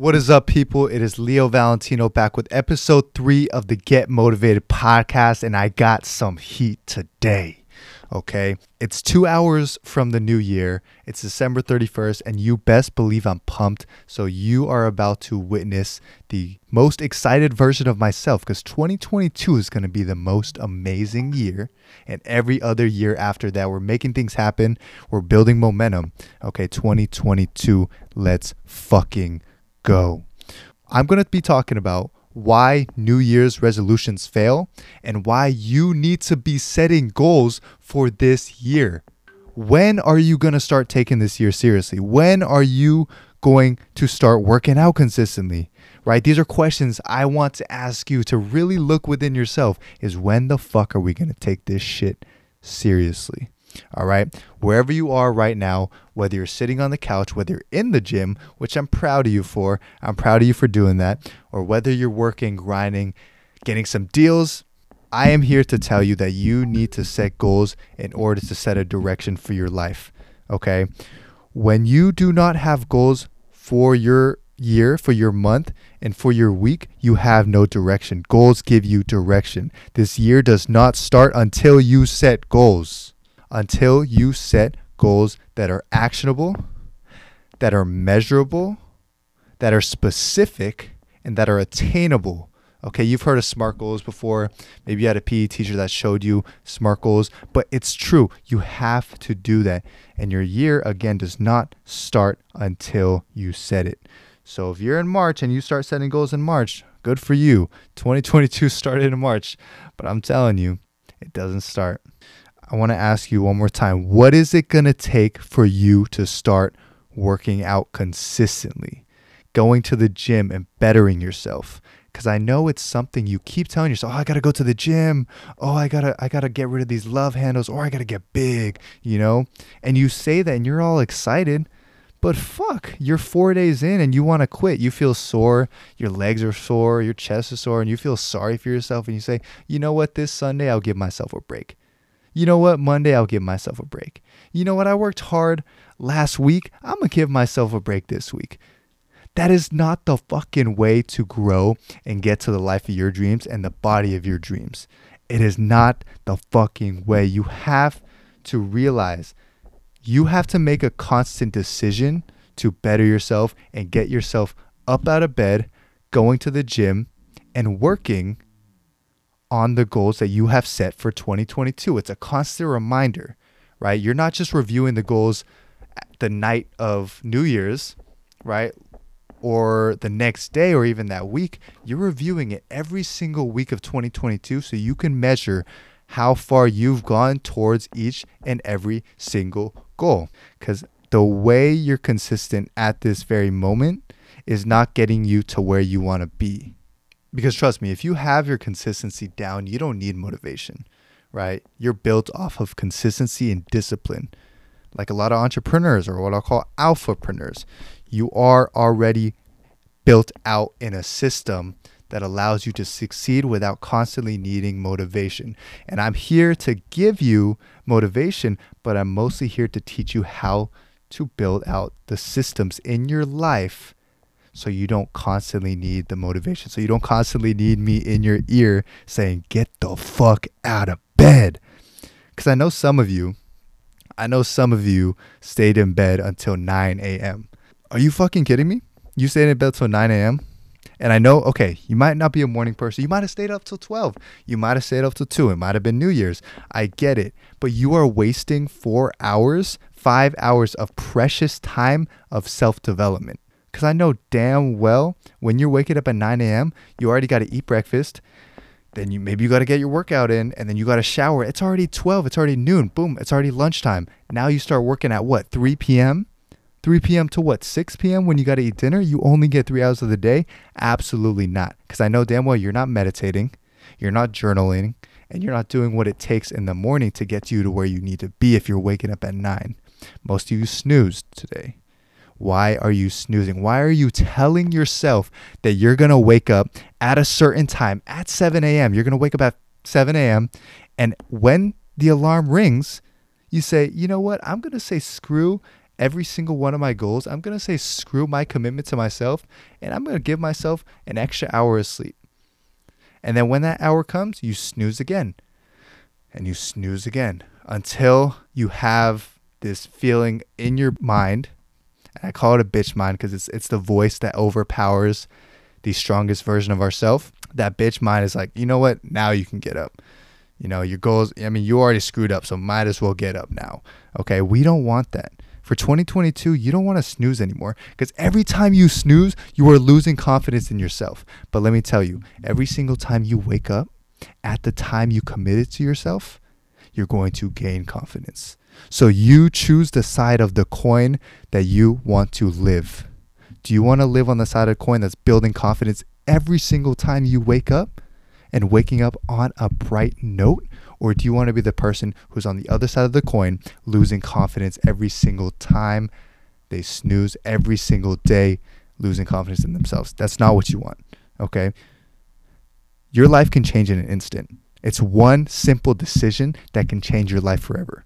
What is up, people? It is Leo Valentino back with episode three of the Get Motivated podcast, and I got some heat today. Okay, it's two hours from the new year. It's December 31st, and you best believe I'm pumped. So, you are about to witness the most excited version of myself because 2022 is going to be the most amazing year. And every other year after that, we're making things happen, we're building momentum. Okay, 2022, let's fucking go. I'm going to be talking about why New Year's resolutions fail and why you need to be setting goals for this year. When are you going to start taking this year seriously? When are you going to start working out consistently? Right? These are questions I want to ask you to really look within yourself is when the fuck are we going to take this shit seriously? All right. Wherever you are right now, whether you're sitting on the couch, whether you're in the gym, which I'm proud of you for, I'm proud of you for doing that, or whether you're working, grinding, getting some deals, I am here to tell you that you need to set goals in order to set a direction for your life. Okay. When you do not have goals for your year, for your month, and for your week, you have no direction. Goals give you direction. This year does not start until you set goals until you set goals that are actionable, that are measurable, that are specific, and that are attainable. Okay, you've heard of SMART goals before. Maybe you had a PE teacher that showed you SMART goals, but it's true. You have to do that. And your year, again, does not start until you set it. So if you're in March and you start setting goals in March, good for you. 2022 started in March, but I'm telling you, it doesn't start. I want to ask you one more time what is it going to take for you to start working out consistently, going to the gym and bettering yourself? Because I know it's something you keep telling yourself, oh, I got to go to the gym. Oh, I got to I got to get rid of these love handles or I got to get big, you know? And you say that and you're all excited. But fuck, you're four days in and you want to quit. You feel sore, your legs are sore, your chest is sore, and you feel sorry for yourself. And you say, you know what, this Sunday I'll give myself a break. You know what? Monday, I'll give myself a break. You know what? I worked hard last week. I'm going to give myself a break this week. That is not the fucking way to grow and get to the life of your dreams and the body of your dreams. It is not the fucking way. You have to realize you have to make a constant decision to better yourself and get yourself up out of bed, going to the gym, and working on the goals that you have set for 2022. It's a constant reminder, right? You're not just reviewing the goals the night of New Year's, right? Or the next day or even that week. You're reviewing it every single week of 2022 so you can measure how far you've gone towards each and every single goal. Because the way you're consistent at this very moment is not getting you to where you want to be. Because trust me, if you have your consistency down, you don't need motivation, right? You're built off of consistency and discipline. Like a lot of entrepreneurs or what I'll call alphapreneurs, you are already built out in a system that allows you to succeed without constantly needing motivation. And I'm here to give you motivation, but I'm mostly here to teach you how to build out the systems in your life so you don't constantly need the motivation. So you don't constantly need me in your ear saying, get the fuck out of bed. Because I know some of you, I know some of you stayed in bed until 9 a.m. Are you fucking kidding me? You stayed in bed till 9 a.m.? And I know, okay, you might not be a morning person. You might have stayed up till 12. You might have stayed up till 2. It might have been New Year's. I get it. But you are wasting four hours, five hours of precious time of self development. Because I know damn well when you're waking up at 9 a.m., you already got to eat breakfast. Then you maybe you got to get your workout in, and then you got to shower. It's already 12. It's already noon. Boom. It's already lunchtime. Now you start working at what 3 p.m. 3 p.m. to what 6 p.m. when you got to eat dinner. You only get three hours of the day. Absolutely not. Because I know damn well you're not meditating, you're not journaling, and you're not doing what it takes in the morning to get you to where you need to be if you're waking up at 9. Most of you snoozed today. Why are you snoozing? Why are you telling yourself that you're going to wake up at a certain time at 7 a.m.? You're going to wake up at 7 a.m. And when the alarm rings, you say, you know what? I'm going to say screw every single one of my goals, I'm going to say screw my commitment to myself and I'm going to give myself an extra hour of sleep. And then when that hour comes, you snooze again and you snooze again until you have this feeling in your mind. I call it a bitch mind because it's it's the voice that overpowers the strongest version of ourself. That bitch mind is like, you know what? Now you can get up. You know, your goals, I mean, you already screwed up, so might as well get up now. Okay. We don't want that. For 2022, you don't want to snooze anymore because every time you snooze, you are losing confidence in yourself. But let me tell you, every single time you wake up, at the time you committed to yourself, you're going to gain confidence. So you choose the side of the coin that you want to live. Do you want to live on the side of the coin that's building confidence every single time you wake up and waking up on a bright note? Or do you want to be the person who's on the other side of the coin, losing confidence every single time they snooze, every single day, losing confidence in themselves? That's not what you want. Okay. Your life can change in an instant. It's one simple decision that can change your life forever.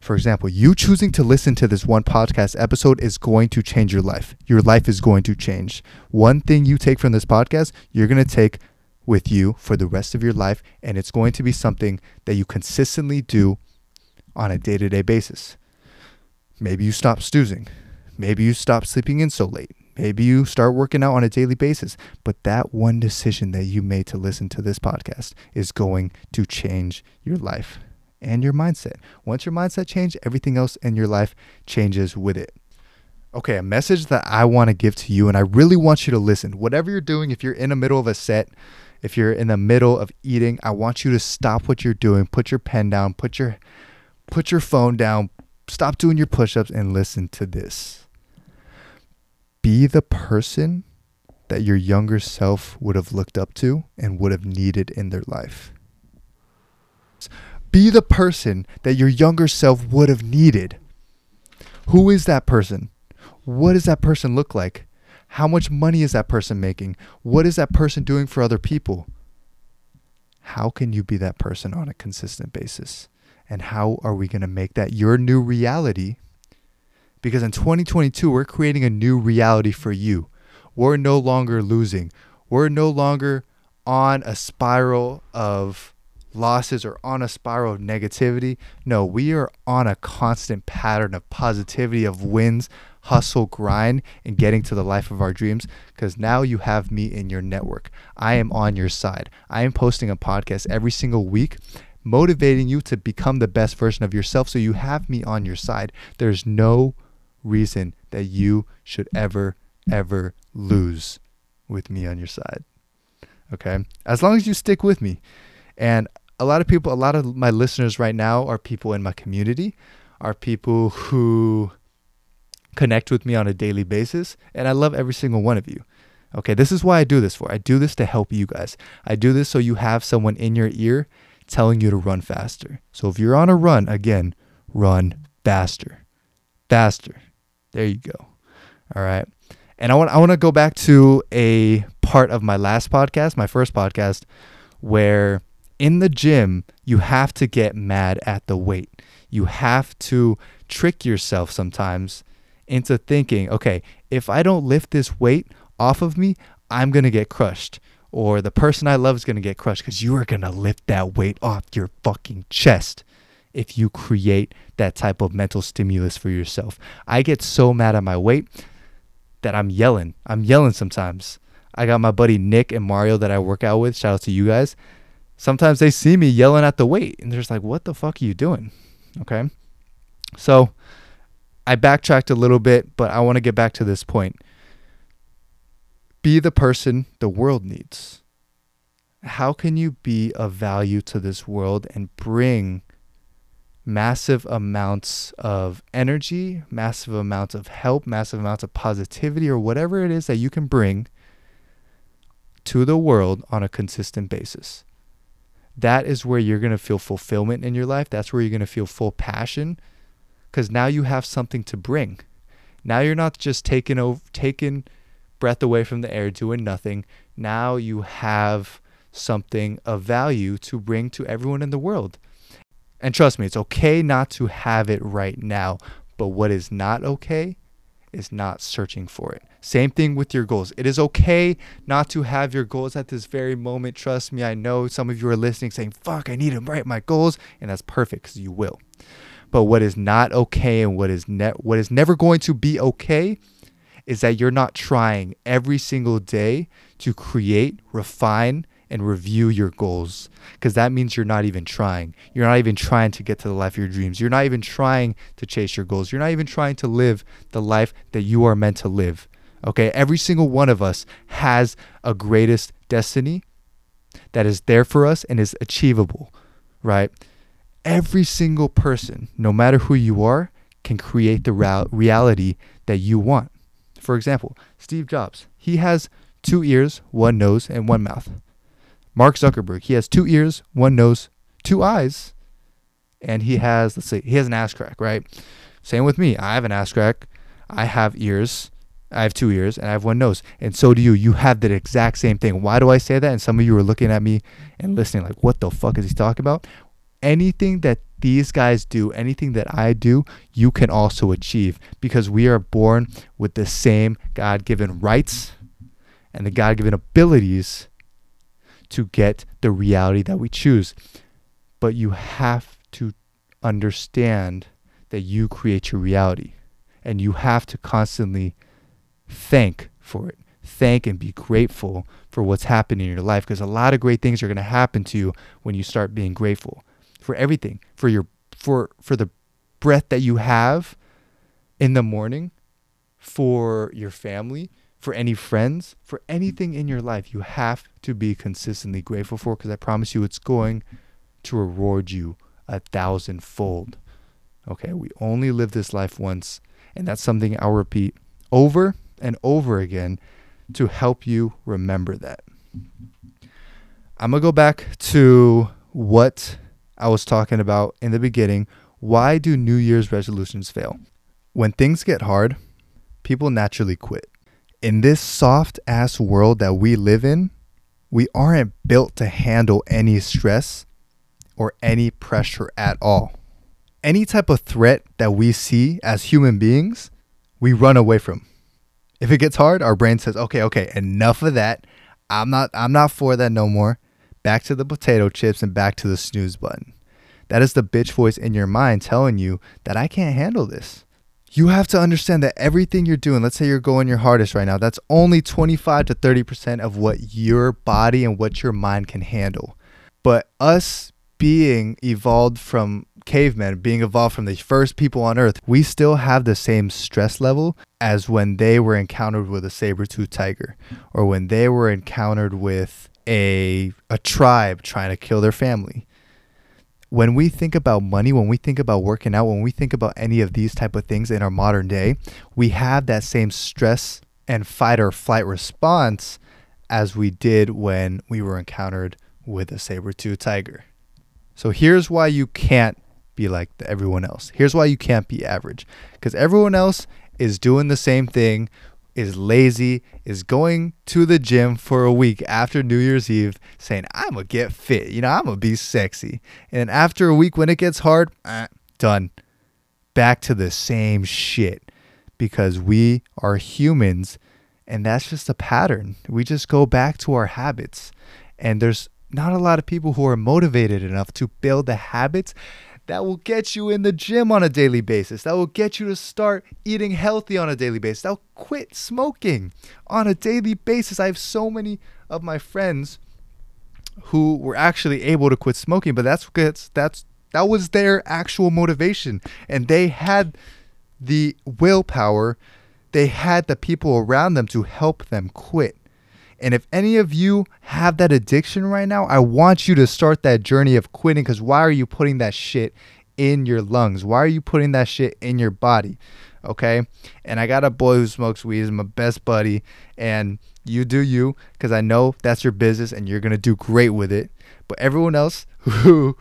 For example, you choosing to listen to this one podcast episode is going to change your life. Your life is going to change. One thing you take from this podcast, you're going to take with you for the rest of your life, and it's going to be something that you consistently do on a day to day basis. Maybe you stop snoozing. Maybe you stop sleeping in so late. Maybe you start working out on a daily basis. But that one decision that you made to listen to this podcast is going to change your life and your mindset. Once your mindset changes, everything else in your life changes with it. Okay, a message that I want to give to you, and I really want you to listen. Whatever you're doing, if you're in the middle of a set, if you're in the middle of eating, I want you to stop what you're doing, put your pen down, put your put your phone down, stop doing your push-ups and listen to this. Be the person that your younger self would have looked up to and would have needed in their life. Be the person that your younger self would have needed. Who is that person? What does that person look like? How much money is that person making? What is that person doing for other people? How can you be that person on a consistent basis? And how are we going to make that your new reality? Because in 2022, we're creating a new reality for you. We're no longer losing. We're no longer on a spiral of losses or on a spiral of negativity. No, we are on a constant pattern of positivity, of wins, hustle, grind, and getting to the life of our dreams because now you have me in your network. I am on your side. I am posting a podcast every single week. Motivating you to become the best version of yourself so you have me on your side. There's no reason that you should ever, ever lose with me on your side. Okay? As long as you stick with me. And a lot of people, a lot of my listeners right now are people in my community, are people who connect with me on a daily basis. And I love every single one of you. Okay, this is why I do this for. I do this to help you guys. I do this so you have someone in your ear telling you to run faster. So if you're on a run, again, run faster. Faster. There you go. All right. And I want I want to go back to a part of my last podcast, my first podcast, where in the gym, you have to get mad at the weight. You have to trick yourself sometimes into thinking, okay, if I don't lift this weight off of me, I'm going to get crushed. Or the person I love is going to get crushed because you are going to lift that weight off your fucking chest if you create that type of mental stimulus for yourself. I get so mad at my weight that I'm yelling. I'm yelling sometimes. I got my buddy Nick and Mario that I work out with. Shout out to you guys sometimes they see me yelling at the weight and they're just like, what the fuck are you doing? Okay. So I backtracked a little bit, but I want to get back to this point. Be the person the world needs. How can you be of value to this world and bring massive amounts of energy, massive amounts of help, massive amounts of positivity, or whatever it is that you can bring to the world on a consistent basis? That is where you're going to feel fulfillment in your life. That's where you're going to feel full passion because now you have something to bring. Now you're not just taking over, taking breath away from the air, doing nothing. Now you have something of value to bring to everyone in the world. And trust me, it's okay not to have it right now, But what is not okay is not searching for it. Same thing with your goals. It is okay not to have your goals at this very moment. Trust me, I know some of you are listening saying, fuck, I need to write my goals. And that's perfect because you will. But what is not okay and what is ne- what is never going to be okay is that you're not trying every single day to create, refine, and review your goals because that means you're not even trying. You're not even trying to get to the life of your dreams. You're not even trying to chase your goals. You're not even trying to live the life that you are meant to live. Okay? Every single one of us has a greatest destiny that is there for us and is achievable, right? Every single person, no matter who you are, can create the reality that you want. For example, Steve Jobs, he has two ears, one nose, and one mouth. Mark Zuckerberg, he has two ears, one nose, two eyes, and he has, let's see, he has an ass crack, right? Same with me. I have an ass crack. I have ears. I have two ears and I have one nose. And so do you. You have the exact same thing. Why do I say that? And some of you are looking at me and listening, like, what the fuck is he talking about? Anything that these guys do, anything that I do, you can also achieve because we are born with the same God given rights and the God given abilities to get the reality that we choose. But you have to understand that you create your reality and you have to constantly thank for it. Thank and be grateful for what's happening in your life because a lot of great things are going to happen to you when you start being grateful for everything, for your for for the breath that you have in the morning, for your family, for any friends, for anything in your life, you have to be consistently grateful for because I promise you it's going to reward you a thousandfold. Okay, we only live this life once, and that's something I'll repeat over and over again to help you remember that. I'm going to go back to what I was talking about in the beginning. Why do New Year's resolutions fail? When things get hard, people naturally quit in this soft ass world that we live in, we aren't built to handle any stress or any pressure at all. Any type of threat that we see as human beings, we run away from. If it gets hard, our brain says, "Okay, okay, enough of that. I'm not I'm not for that no more. Back to the potato chips and back to the snooze button." That is the bitch voice in your mind telling you that I can't handle this you have to understand that everything you're doing, let's say you're going your hardest right now, that's only 25 to 30% of what your body and what your mind can handle. But us being evolved from cavemen, being evolved from the first people on earth, we still have the same stress level as when they were encountered with a saber-toothed tiger or when they were encountered with a a tribe trying to kill their family when we think about money, when we think about working out, when we think about any of these type of things in our modern day, we have that same stress and fight or flight response as we did when we were encountered with a saber-tooth tiger. So here's why you can't be like everyone else. Here's why you can't be average. Because everyone else is doing the same thing is lazy, is going to the gym for a week after New Year's Eve saying, I'm going to get fit. You know, I'm going to be sexy. And after a week, when it gets hard, eh, done. Back to the same shit because we are humans and that's just a pattern. We just go back to our habits. And there's not a lot of people who are motivated enough to build the habits that will get you in the gym on a daily basis. That will get you to start eating healthy on a daily basis. That'll quit smoking on a daily basis. I have so many of my friends who were actually able to quit smoking, but that's that's that was their actual motivation and they had the willpower, they had the people around them to help them quit. And if any of you have that addiction right now, I want you to start that journey of quitting because why are you putting that shit in your lungs? Why are you putting that shit in your body? Okay. And I got a boy who smokes weed, he's my best buddy. And you do you because I know that's your business and you're going to do great with it. But everyone else who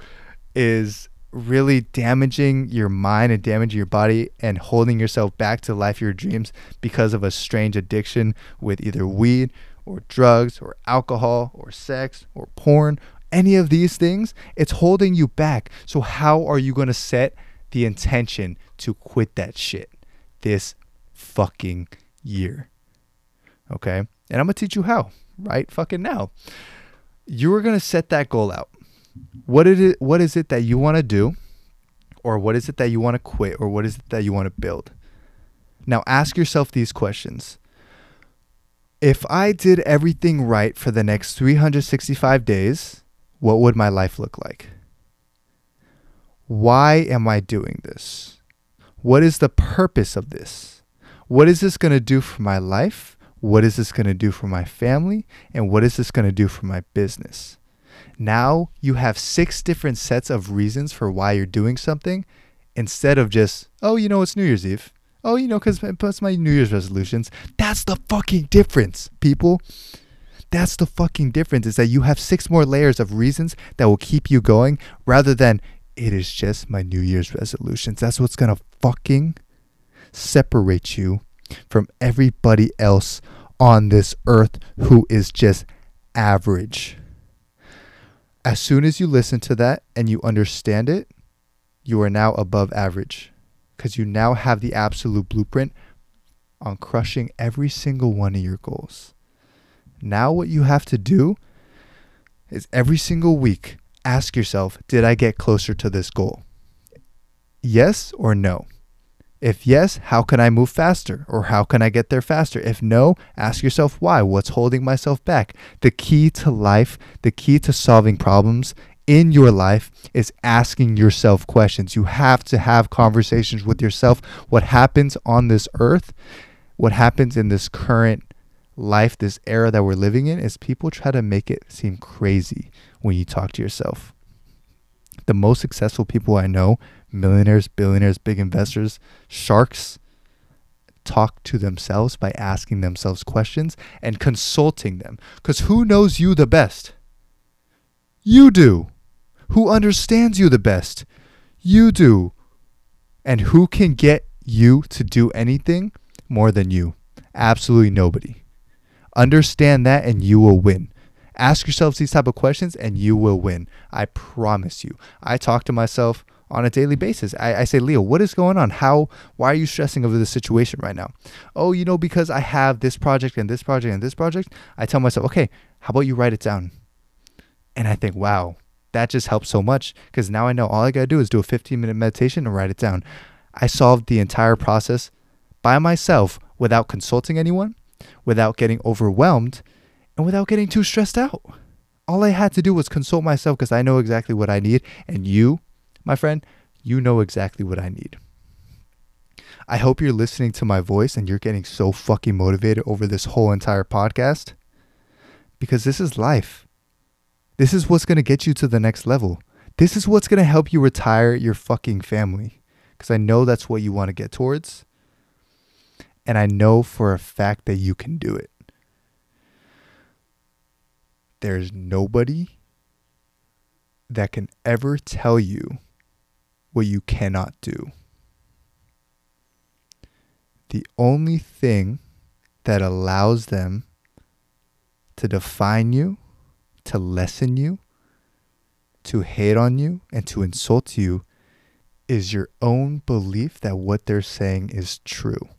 is really damaging your mind and damaging your body and holding yourself back to life your dreams because of a strange addiction with either weed or drugs or alcohol or sex or porn, any of these things, it's holding you back. So, how are you going to set the intention to quit that shit this fucking year. Okay? And I'm going to teach you how right fucking now. You are going to set that goal out. What is it what is it that you want to do or what is it that you want to quit or what is it that you want to build? Now ask yourself these questions. If I did everything right for the next 365 days, what would my life look like? Why am I doing this? What is the purpose of this? What is this going to do for my life? What is this going to do for my family? And what is this going to do for my business? Now you have six different sets of reasons for why you're doing something instead of just, oh, you know, it's New Year's Eve. Oh, you know, because that's my New Year's resolutions. That's the fucking difference, people. That's the fucking difference is that you have six more layers of reasons that will keep you going rather than it is just my New Year's resolutions. That's what's going to fucking separate you from everybody else on this earth who is just average. As soon as you listen to that and you understand it, you are now above average because you now have the absolute blueprint on crushing every single one of your goals. Now, what you have to do is every single week ask yourself, did I get closer to this goal? Yes or no? If yes, how can I move faster? Or how can I get there faster? If no, ask yourself why. What's holding myself back? The key to life, the key to solving problems in your life is asking yourself questions. You have to have conversations with yourself. What happens on this earth, what happens in this current life, this era that we're living in, is people try to make it seem crazy when you talk to yourself. The most successful people I know millionaires, billionaires, big investors, sharks talk to themselves by asking themselves questions and consulting them. Because who knows you the best? You do. Who understands you the best? You do. And who can get you to do anything more than you? Absolutely nobody. Understand that and you will win. Ask yourselves these type of questions and you will win. I promise you. I talk to myself on a daily basis. I, I, say, Leo, what is going on? How, why are you stressing over this situation right now? Oh, you know, because I have this project and this project and this project. I tell myself, okay, how about you write it down? And I think, wow, that just helps so much because now I know all I got to do is do a 15 minute meditation and write it down. I solved the entire process by myself without consulting anyone, without getting overwhelmed, and without getting too stressed out. All I had to do was consult myself because I know exactly what I need. And you, my friend, you know exactly what I need. I hope you're listening to my voice and you're getting so fucking motivated over this whole entire podcast because this is life. This is what's going to get you to the next level. This is what's going to help you retire your fucking family because I know that's what you want to get towards. And I know for a fact that you can do it. There's nobody that can ever tell you what you cannot do. The only thing that allows them to define you, to lessen you, to hate on you, and to insult you is your own belief that what they're saying is true.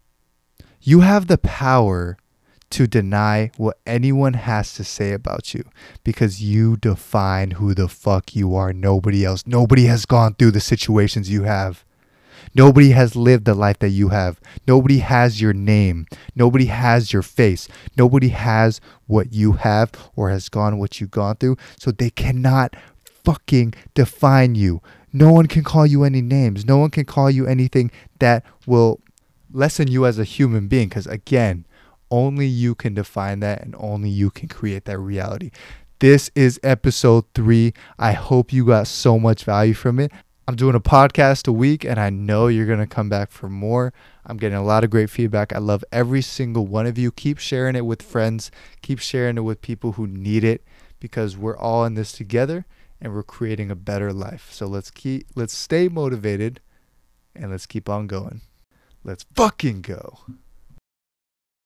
You have the power to deny what anyone has to say about you because you define who the fuck you are. Nobody else. Nobody has gone through the situations you have. Nobody has lived the life that you have. Nobody has your name. Nobody has your face. Nobody has what you have or has gone what you've gone through. So they cannot fucking define you. No one can call you any names. No one can call you anything that will lessen you as a human being. Because again, only you can define that and only you can create that reality. This is episode three. I hope you got so much value from it. I'm doing a podcast a week and I know you're going to come back for more. I'm getting a lot of great feedback. I love every single one of you. Keep sharing it with friends, keep sharing it with people who need it because we're all in this together and we're creating a better life. So let's keep let's stay motivated and let's keep on going. Let's fucking go.